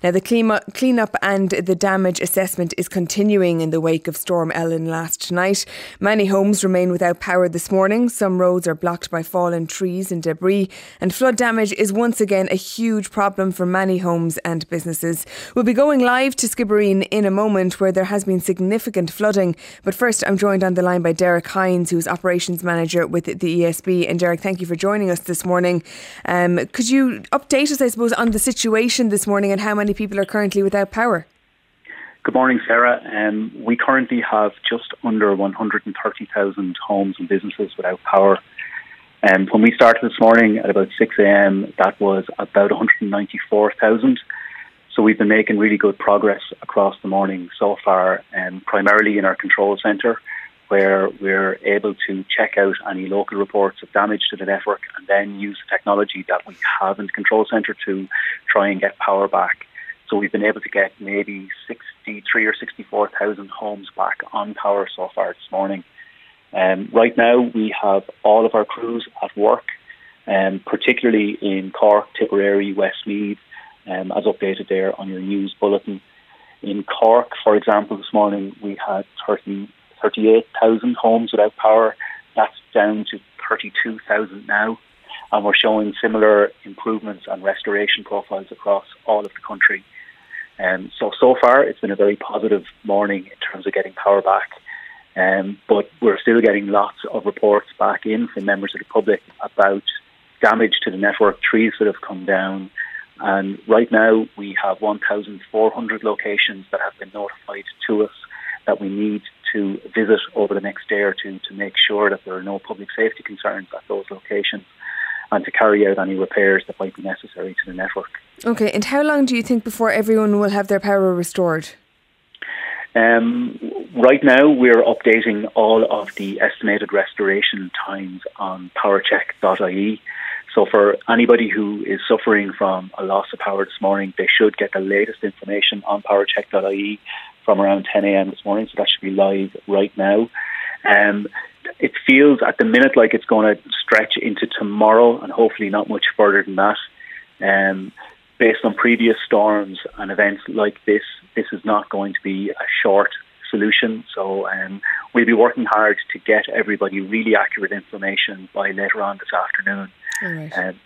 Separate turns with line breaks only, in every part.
Now, the clean-up and the damage assessment is continuing in the wake of Storm Ellen last night. Many homes remain without power this morning. Some roads are blocked by fallen trees and debris, and flood damage is once again a huge problem for many homes and businesses. We'll be going live to Skibbereen in a moment where there has been significant flooding. But first, I'm joined on the line by Derek Hynes, who's operations manager with the ESB. And Derek, thank you for joining us this morning. Um, could you update us, I suppose, on the situation this morning and how many many people are currently without power?
Good morning, Sarah. Um, we currently have just under 130,000 homes and businesses without power. And um, when we started this morning at about 6 a.m., that was about 194,000. So we've been making really good progress across the morning so far, um, primarily in our control centre, where we're able to check out any local reports of damage to the network and then use the technology that we have in the control centre to try and get power back. So we've been able to get maybe 63 or 64,000 homes back on power so far this morning. Um, right now, we have all of our crews at work, um, particularly in Cork, Tipperary, Westmeath, um, as updated there on your news bulletin. In Cork, for example, this morning we had 30, 38,000 homes without power. That's down to 32,000 now. And we're showing similar improvements and restoration profiles across all of the country. Um, so, so far, it's been a very positive morning in terms of getting power back. Um, but we're still getting lots of reports back in from members of the public about damage to the network, trees that have come down. And right now, we have 1,400 locations that have been notified to us that we need to visit over the next day or two to make sure that there are no public safety concerns at those locations and to carry out any repairs that might be necessary to the network.
Okay, and how long do you think before everyone will have their power restored?
Um, right now, we're updating all of the estimated restoration times on powercheck.ie. So, for anybody who is suffering from a loss of power this morning, they should get the latest information on powercheck.ie from around 10 a.m. this morning. So, that should be live right now. Um, it feels at the minute like it's going to stretch into tomorrow and hopefully not much further than that. Um, based on previous storms and events like this, this is not going to be a short solution. So um, we'll be working hard to get everybody really accurate information by later on this afternoon. Um,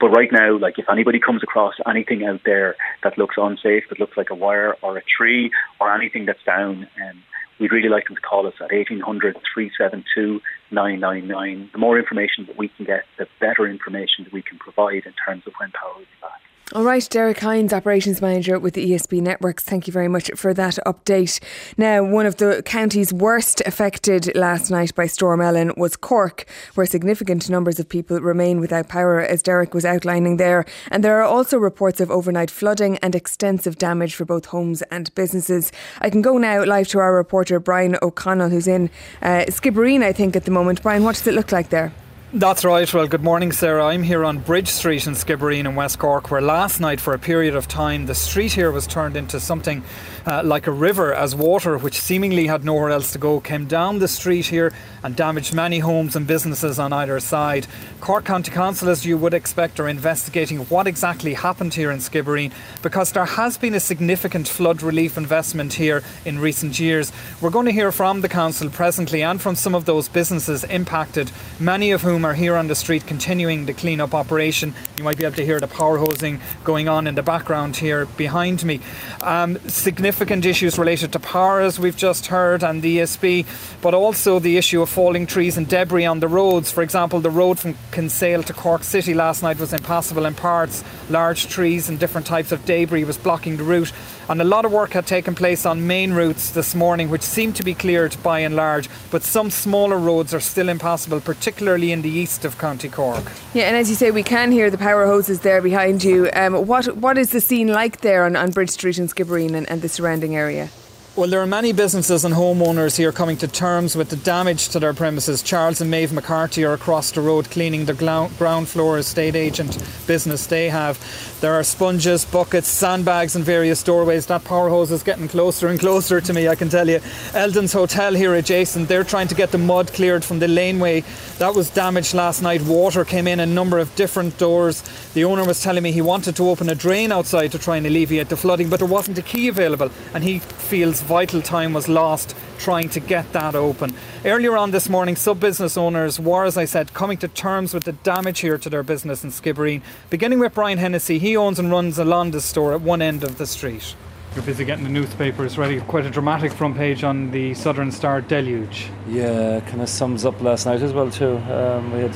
but right now, like if anybody comes across anything out there that looks unsafe, that looks like a wire or a tree or anything that's down, um, we'd really like them to call us at 1800 372 999. The more information that we can get, the better information that we can provide in terms of when power will be back.
All right, Derek Hynes, Operations Manager with the ESB Networks. Thank you very much for that update. Now, one of the counties worst affected last night by Storm Ellen was Cork, where significant numbers of people remain without power, as Derek was outlining there. And there are also reports of overnight flooding and extensive damage for both homes and businesses. I can go now live to our reporter, Brian O'Connell, who's in uh, Skibbereen, I think, at the moment. Brian, what does it look like there?
That's right. Well, good morning, Sarah. I'm here on Bridge Street in Skibbereen in West Cork, where last night, for a period of time, the street here was turned into something uh, like a river as water, which seemingly had nowhere else to go, came down the street here and damaged many homes and businesses on either side. Cork County Council, as you would expect, are investigating what exactly happened here in Skibbereen because there has been a significant flood relief investment here in recent years. We're going to hear from the council presently and from some of those businesses impacted, many of whom are here on the street continuing the clean-up operation. You might be able to hear the power hosing going on in the background here behind me. Um, significant issues related to power, as we've just heard, and the ESB, but also the issue of falling trees and debris on the roads. For example, the road from Kinsale to Cork City last night was impassable in parts. Large trees and different types of debris was blocking the route. And a lot of work had taken place on main routes this morning, which seemed to be cleared by and large. But some smaller roads are still impassable, particularly in the east of County Cork.
Yeah, and as you say, we can hear the power hoses there behind you. Um, what what is the scene like there on, on Bridge Street in Skibbereen and, and the surrounding area?
Well, there are many businesses and homeowners here coming to terms with the damage to their premises. Charles and Maeve McCarthy are across the road cleaning the ground floor estate agent business they have. There are sponges, buckets, sandbags, and various doorways. That power hose is getting closer and closer to me, I can tell you. Eldon's Hotel here adjacent, they're trying to get the mud cleared from the laneway. That was damaged last night. Water came in a number of different doors. The owner was telling me he wanted to open a drain outside to try and alleviate the flooding, but there wasn't a key available, and he feels vital time was lost trying to get that open. Earlier on this morning, sub business owners were, as I said, coming to terms with the damage here to their business in Skibbereen. Beginning with Brian Hennessy, he owns and runs a Londis store at one end of the street. You're busy getting the newspapers ready. Quite a dramatic front page on the Southern Star deluge.
Yeah, kind of sums up last night as well too. Um, we had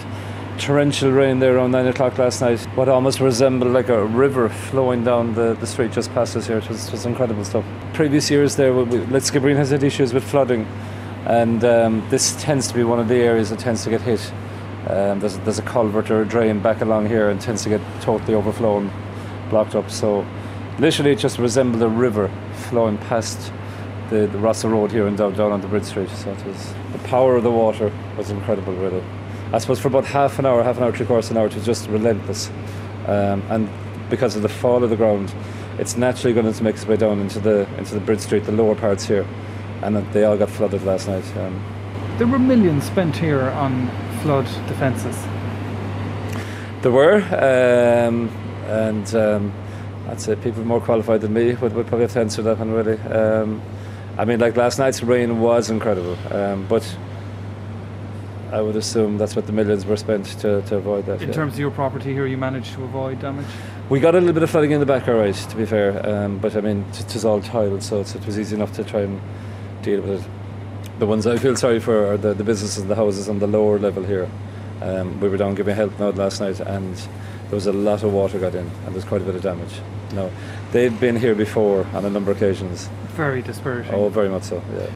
torrential rain there around 9 o'clock last night. What almost resembled like a river flowing down the, the street just past us here. It was, it was incredible stuff. Previous years there, we, Skibbereen has had issues with flooding, and um, this tends to be one of the areas that tends to get hit. Um, there's, there's a culvert or a drain back along here and tends to get totally overflown, blocked up. So literally it just resembled a river flowing past the, the Rossa Road here and down, down on the Bridge Street. So it was, the power of the water was incredible, really. I suppose for about half an hour, half an hour, three quarters an hour, it was just relentless. Um, and because of the fall of the ground, it's naturally going to make its way down into the into the Bridge Street, the lower parts here, and they all got flooded last night. Um,
there were millions spent here on flood defences.
There were, um, and um, I'd say people more qualified than me would, would probably have to answer that one really. Um, I mean, like last night's rain was incredible, um, but I would assume that's what the millions were spent to, to avoid that.
In
yeah.
terms of your property here, you managed to avoid damage?
We got a little bit of flooding in the back, alright, to be fair, um, but I mean, it was all tiled, so it was easy enough to try and deal with it. The ones I feel sorry for are the, the businesses and the houses on the lower level here. Um, we were down giving help now last night, and there was a lot of water got in, and there's quite a bit of damage. No, they've been here before on a number of occasions.
Very dispersing.
Oh, very much so. Yeah.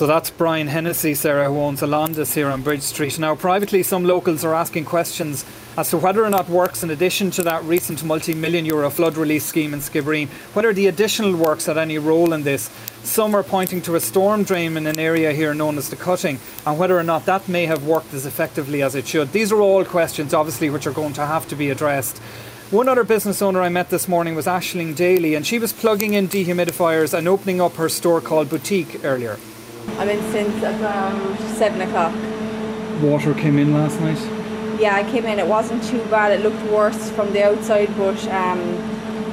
So that's Brian Hennessy, Sarah, who owns a Londis here on Bridge Street. Now, privately, some locals are asking questions as to whether or not works, in addition to that recent multi million euro flood relief scheme in Skibbereen, whether the additional works had any role in this. Some are pointing to a storm drain in an area here known as the Cutting, and whether or not that may have worked as effectively as it should. These are all questions, obviously, which are going to have to be addressed. One other business owner I met this morning was Ashling Daly, and she was plugging in dehumidifiers and opening up her store called Boutique earlier.
I'm in since around seven o'clock.
Water came in last night.
Yeah, I came in. It wasn't too bad. It looked worse from the outside, but. Um,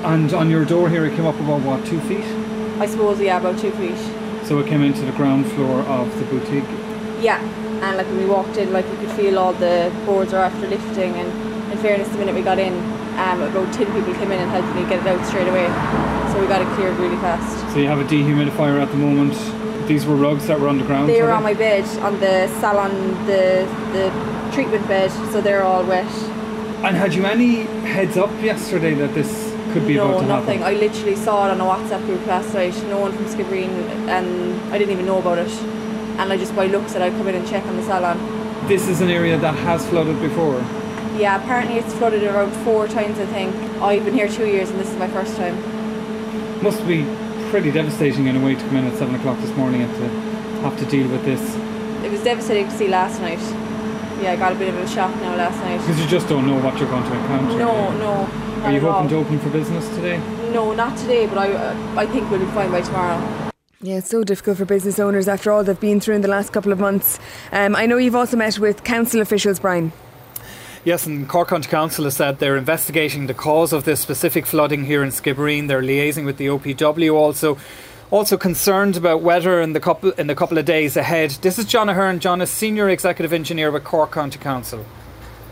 and on your door here, it came up about what, two feet?
I suppose, yeah, about two feet.
So it came into the ground floor of the boutique.
Yeah, and like when we walked in, like we could feel all the boards are after lifting. And in fairness, the minute we got in, um, about ten people came in and helped me get it out straight away. So we got it cleared really fast.
So you have a dehumidifier at the moment these were rugs that were on the ground?
They were on my bed, on the salon, the, the treatment bed, so they're all wet.
And had you any heads up yesterday that this could be
no,
about to
nothing.
Happen?
I literally saw it on a WhatsApp group last night. No one from Skibbereen, and I didn't even know about it. And I just by looks said I'd come in and check on the salon.
This is an area that has flooded before.
Yeah, apparently it's flooded around four times. I think I've been here two years, and this is my first time.
Must be pretty devastating in a way to come in at seven o'clock this morning and to have to deal with this.
It was devastating to see last night. Yeah, I got a bit of a shock now last night.
Because you just don't know what you're going to encounter.
No, no.
Are you hoping to open for business today?
No, not today, but I, uh, I think we'll be fine by tomorrow.
Yeah, it's so difficult for business owners after all they've been through in the last couple of months. Um, I know you've also met with council officials, Brian.
Yes, and Cork County Council has said they're investigating the cause of this specific flooding here in Skibbereen. They're liaising with the OPW also. Also concerned about weather in the couple in the couple of days ahead. This is John Ahern. John is senior executive engineer with Cork County Council.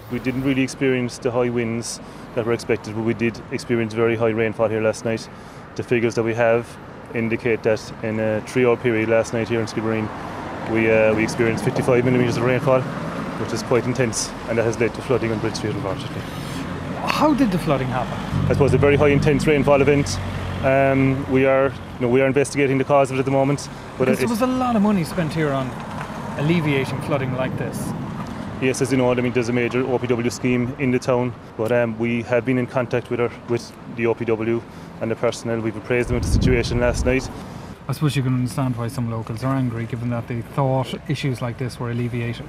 We didn't really experience the high winds that were expected, but we did experience very high rainfall here last night. The figures that we have indicate that in a three-hour period last night here in Skibbereen, we uh, we experienced 55 millimetres of rainfall which is quite intense, and that has led to flooding on Bridge Street, unfortunately.
How did the flooding happen?
I suppose a very high intense rainfall event. Um, we are, you know, we are investigating the cause of it at the moment.
But there was a lot of money spent here on alleviating flooding like this.
Yes, as you know, I mean, there's a major OPW scheme in the town, but um, we have been in contact with, our, with the OPW and the personnel. We've appraised them of the situation last night.
I suppose you can understand why some locals are angry, given that they thought issues like this were alleviated.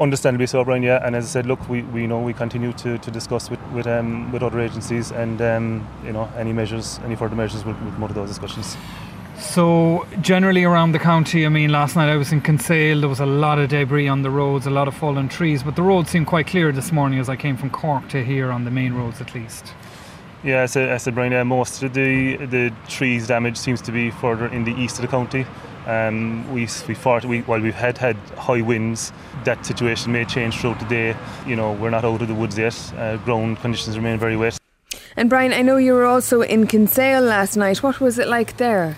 Understandably so, Brian. Yeah, and as I said, look, we, we know we continue to, to discuss with with, um, with other agencies, and um, you know any measures, any further measures will, will come out of those discussions.
So generally around the county, I mean, last night I was in Kinsale. There was a lot of debris on the roads, a lot of fallen trees, but the roads seemed quite clear this morning as I came from Cork to here on the main roads, at least.
Yeah, as I said, Brian, uh, most of the the trees damage seems to be further in the east of the county. Um, we we fought we, while we've had had high winds. That situation may change throughout the day. You know, we're not out of the woods yet. Uh, ground conditions remain very wet.
And Brian, I know you were also in Kinsale last night. What was it like there?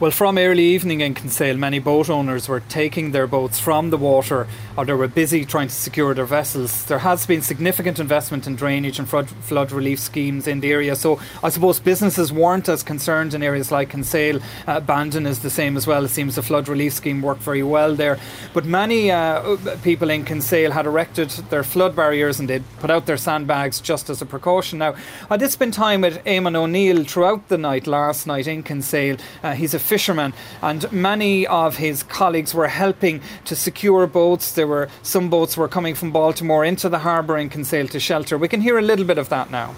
Well, from early evening in Kinsale, many boat owners were taking their boats from the water or they were busy trying to secure their vessels. There has been significant investment in drainage and flood, flood relief schemes in the area, so I suppose businesses weren't as concerned in areas like Kinsale. Uh, Bandon is the same as well. It seems the flood relief scheme worked very well there. But many uh, people in Kinsale had erected their flood barriers and they'd put out their sandbags just as a precaution. Now, I did spend time with Eamon O'Neill throughout the night last night in Kinsale. Uh, he's a fisherman, and many of his colleagues were helping to secure boats. There were some boats were coming from Baltimore into the harbour in Kinsale to shelter. We can hear a little bit of that now.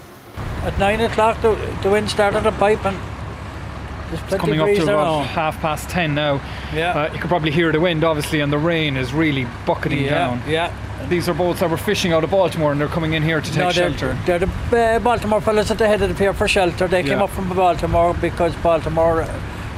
At nine o'clock, the, the wind started to pipe and
it's coming up to about half past ten now.
Yeah,
uh, you could probably hear the wind, obviously, and the rain is really bucketing
yeah,
down.
Yeah.
These are boats that were fishing out of Baltimore and they're coming in here to take
no, they're,
shelter.
They're the uh, Baltimore fellas at the head of the pier for shelter. They came up from Baltimore because Baltimore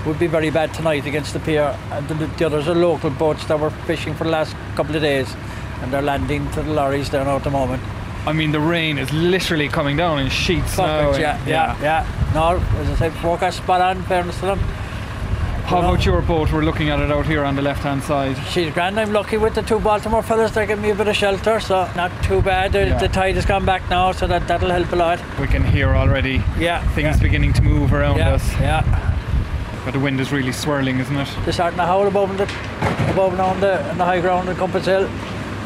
would be very bad tonight against the pier. Uh, and the, the others are local boats that were fishing for the last couple of days. And they're landing to the lorries there now at the moment.
I mean, the rain is literally coming down in sheets now.
Buckets, yeah, yeah, yeah. No, as I said, forecast spot on, fairness to them.
How about your boat? We're looking at it out here on the left hand side.
She's grand. I'm lucky with the two Baltimore fellas. They're giving me a bit of shelter, so not too bad. The,
Yeah.
the tide has gone back now, so that, that'll help a lot.
We can hear already
Yeah.
things
yeah.
beginning to move around
Yeah,
us.
yeah.
But the wind is really swirling, isn't it?
They're starting to howl above the above and on the on the high ground in Compass Hill.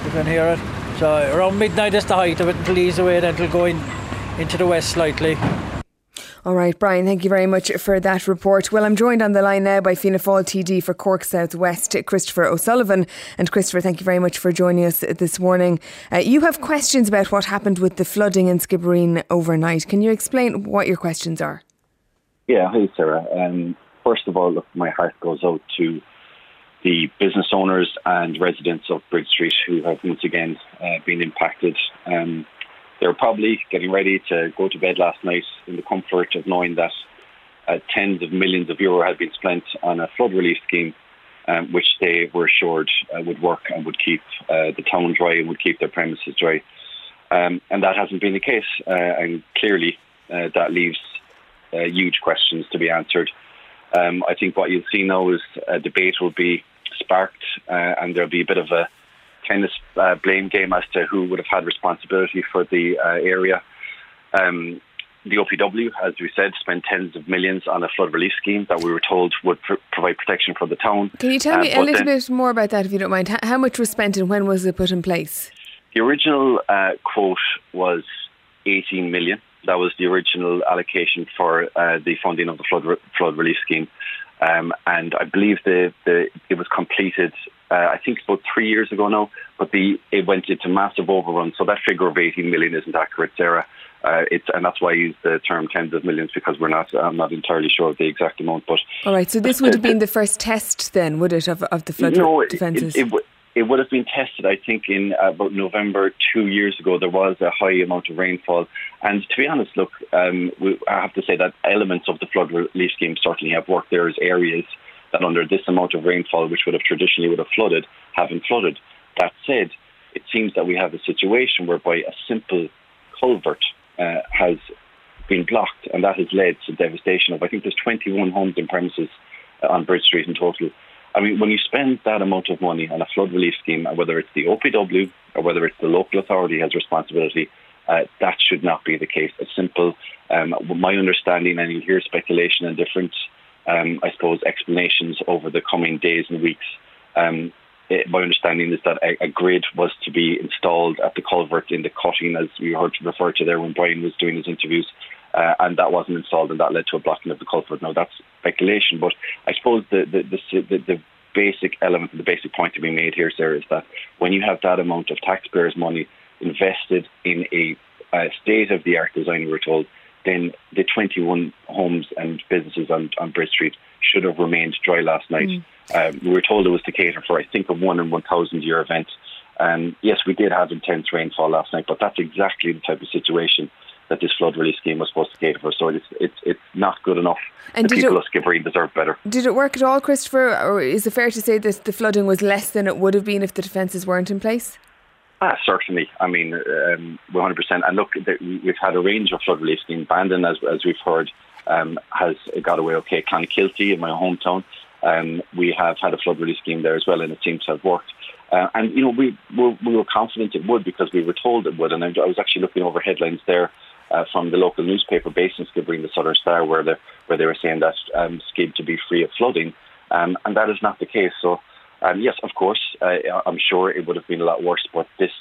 You can hear it. So around midnight is the height of it until ease away, then it'll go in into the west slightly.
All right, Brian, thank you very much for that report. Well, I'm joined on the line now by Fianna Fáil TD for Cork South West, Christopher O'Sullivan. And Christopher, thank you very much for joining us this morning. Uh, you have questions about what happened with the flooding in Skibbereen overnight. Can you explain what your questions are?
Yeah, hi, Sarah. Um, first of all, look, my heart goes out to the business owners and residents of Bridge Street who have once again uh, been impacted. Um, they're probably getting ready to go to bed last night in the comfort of knowing that uh, tens of millions of euro had been spent on a flood relief scheme, um, which they were assured uh, would work and would keep uh, the town dry and would keep their premises dry. Um, and that hasn't been the case. Uh, and clearly, uh, that leaves huge questions to be answered. Um, I think what you'll see now is a debate will be sparked, uh, and there'll be a bit of a tennis uh, blame game as to who would have had responsibility for the uh, area. Um, the OPW, as we said, spent tens of millions on a flood relief scheme that we were told would pr- provide protection for the town.
Can you tell
Uh,
me a little
then-
bit more about that, if you don't mind? H- How much was spent and when was it put in place?
The original uh, quote was 18 million. That was the original allocation for uh, the funding of the flood re- flood relief scheme, um, and I believe the, the it was completed. Uh, I think about three years ago now, but the it went into massive overrun. So that figure of 18 million isn't accurate, Sarah. Uh, it's and that's why I use the term tens of millions because we're not. I'm not entirely sure of the exact amount, but
All right, so this would have been the first test then, would it, of, of the flood
no,
defences?
it, it, w- it would have been tested, I think, in uh, about November two years ago. There was a high amount of rainfall. And to be honest, look, um, we, I have to say that elements of the flood relief scheme certainly have worked. There's areas that under this amount of rainfall, which would have traditionally would have flooded, haven't flooded. That said, it seems that we have a situation whereby a simple culvert uh, has been blocked, and that has led to devastation of, I think there's 21 homes and premises uh, on Bridge Street in total. I mean, when you spend that amount of money on a flood relief scheme, whether it's the OPW or whether it's the local authority has responsibility, uh, that should not be the case. It's simple, um, my understanding, and you hear speculation and different, um, I suppose, explanations over the coming days and weeks. Um, it, my understanding is that a, a grid was to be installed at the culvert in the cutting, as we heard referred to there when Brian was doing his interviews. Uh, and that wasn't installed, and that led to a blocking of the culvert. Now that's speculation, but I suppose the the the, the, the basic element, the basic point to be made here, sir, is that when you have that amount of taxpayers' money invested in a, a state of the art design, we're told, then the 21 homes and businesses on, on Bridge Street should have remained dry last night. Mm. Um, we were told it was to cater for, I think, a one in 1,000 year event. Um, yes, we did have intense rainfall last night, but that's exactly the type of situation that this flood relief scheme was supposed to cater for. So it's it's it's not good enough. And the people it, of Skibbereen deserve better.
Did it work at all, Christopher? Or is it fair to say that the flooding was less than it would have been if the defences weren't in place?
Ah, certainly. I mean, um, 100%. And look, we've had a range of flood relief schemes. Bandon, as, as we've heard, um, has got away okay. Clonakilty, in my hometown, um, we have had a flood relief scheme there as well, and it seems to have worked. Uh, and you know, we, we, we were confident it would because we were told it would. And I was actually looking over headlines there uh, from the local newspaper based in Skibbereen, the Southern Star, where the, where they were saying that um, Skib to be free of flooding, um, and that is not the case. So, um, yes, of course, uh, I'm sure it would have been a lot worse, but this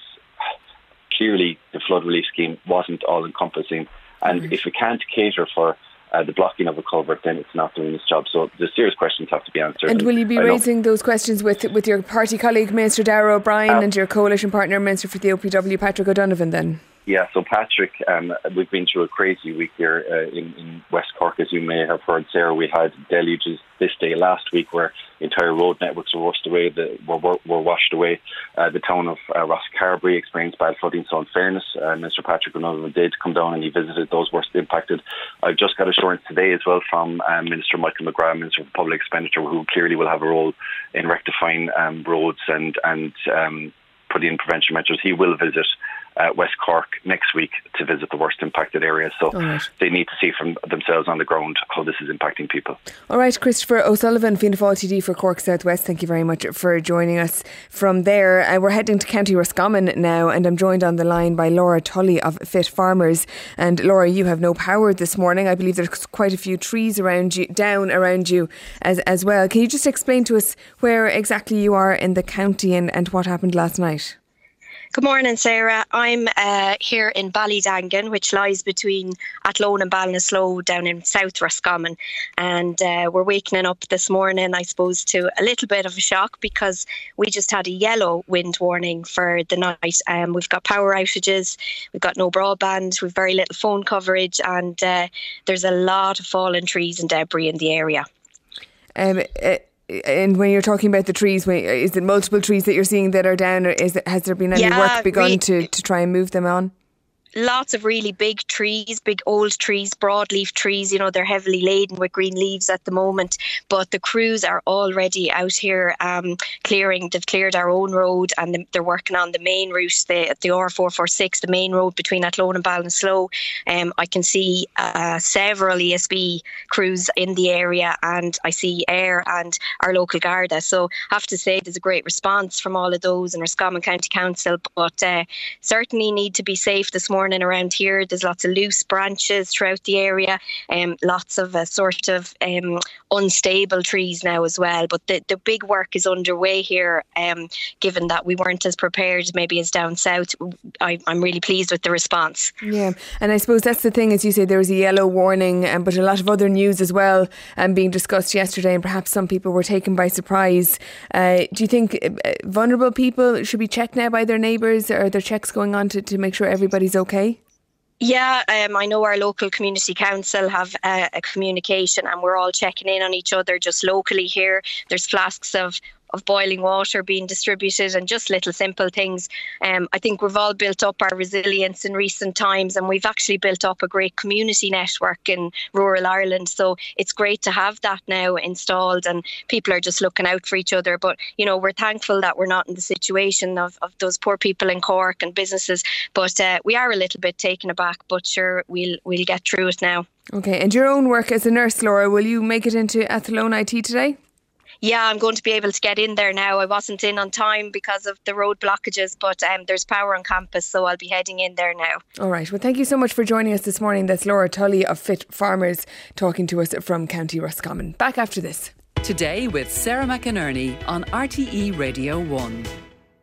clearly the flood relief scheme wasn't all encompassing, and mm-hmm. if we can't cater for uh, the blocking of a culvert, then it's not doing its job. So the serious questions have to be answered.
And will you be raising those questions with with your party colleague, Minister Darragh O'Brien, um, and your coalition partner, Minister for the OPW, Patrick O'Donovan, then?
Yeah, so Patrick, um, we've been through a crazy week here uh, in, in, West Cork, as you may have heard, Sarah. We had deluges this day last week where entire road networks were washed away, the, were, were, washed away. Uh, the town of uh, Rosscarbery experienced bad flooding. So, in fairness, uh, Mr. Patrick O'Donovan did come down and he visited those worst impacted. I've just got assurance today as well from um, Minister Michael McGrath, Minister of Public Expenditure, who clearly will have a role in rectifying um, roads and and um, putting in prevention measures. He will visit West Cork next week to visit the worst impacted areas. So right. they need to see from themselves on the ground how this is impacting people.
All right, Christopher O'Sullivan, Fianna Fáil TD for Cork Southwest, thank you very much for joining us from there. Uh, we're heading to County Roscommon now, and I'm joined on the line by Laura Tully of Fit Farmers. And Laura, you have no power this morning. I believe there's quite a few trees around you, down around you as, as well. Can you just explain to us where exactly you are in the county and, and what happened last night?
Good morning, Sarah. I'm uh, here in Ballydangan, which lies between Athlone and Ballinasloe down in South Roscommon. And uh, we're waking up this morning, I suppose, to a little bit of a shock because we just had a yellow wind warning for the night. Um, we've got power outages, we've got no broadband, we've very little phone coverage, and uh, there's a lot of fallen trees and debris in the area.
Um, uh, and when you're talking about the trees, is it multiple trees that you're seeing that are down, or is it, has there been any yeah, work begun to, to try and move them on?
Lots of really big trees, big old trees, broadleaf trees. You know, they're heavily laden with green leaves at the moment. But the crews are already out here um, clearing. They've cleared our own road and they're working on the main route, the, the R446, the main road between Athlone and Ballinasloe. Um, I can see uh, several ESB crews in the area and I see Eir and our local Garda. So I have to say there's a great response from all of those and Roscommon County Council. But uh, certainly need to be safe this morning morning around here. There's lots of loose branches throughout the area, um, lots of uh, sort of um, unstable trees now as well. But the, the big work is underway here, um, given that we weren't as prepared maybe as down south. I, am really pleased with the response.
Yeah, and I suppose that's the thing, as you say, there was a yellow warning, um, but a lot of other news as well um, being discussed yesterday, and perhaps some people were taken by surprise. Uh, do you think uh, vulnerable people should be checked now by their neighbours? Or are there checks going on to, to make sure everybody's okay? Okay?
Yeah, um, I know our local community council have uh, a communication and we're all checking in on each other just locally here. There's flasks of of boiling water being distributed and just little simple things. Um, I think we've all built up our resilience in recent times and we've actually built up a great community network in rural Ireland. So it's great to have that now installed and people are just looking out for each other. But, you know, we're thankful that we're not in the situation of, of those poor people in Cork and businesses. But uh, we are a little bit taken aback, but sure, we'll, we'll get through it now.
Okay, and your own work as a nurse, Laura, will you make it into Athlone IT today?
Yeah, I'm going to be able to get in there now. I wasn't in on time because of the road blockages, but um, there's power on campus, so I'll be heading in there now.
All right. Well, thank you so much for joining us this morning. That's Laura Tully of Fit Farmers talking to us from County Roscommon. Back after this.
Today with Sarah McInerney on RTE Radio 1.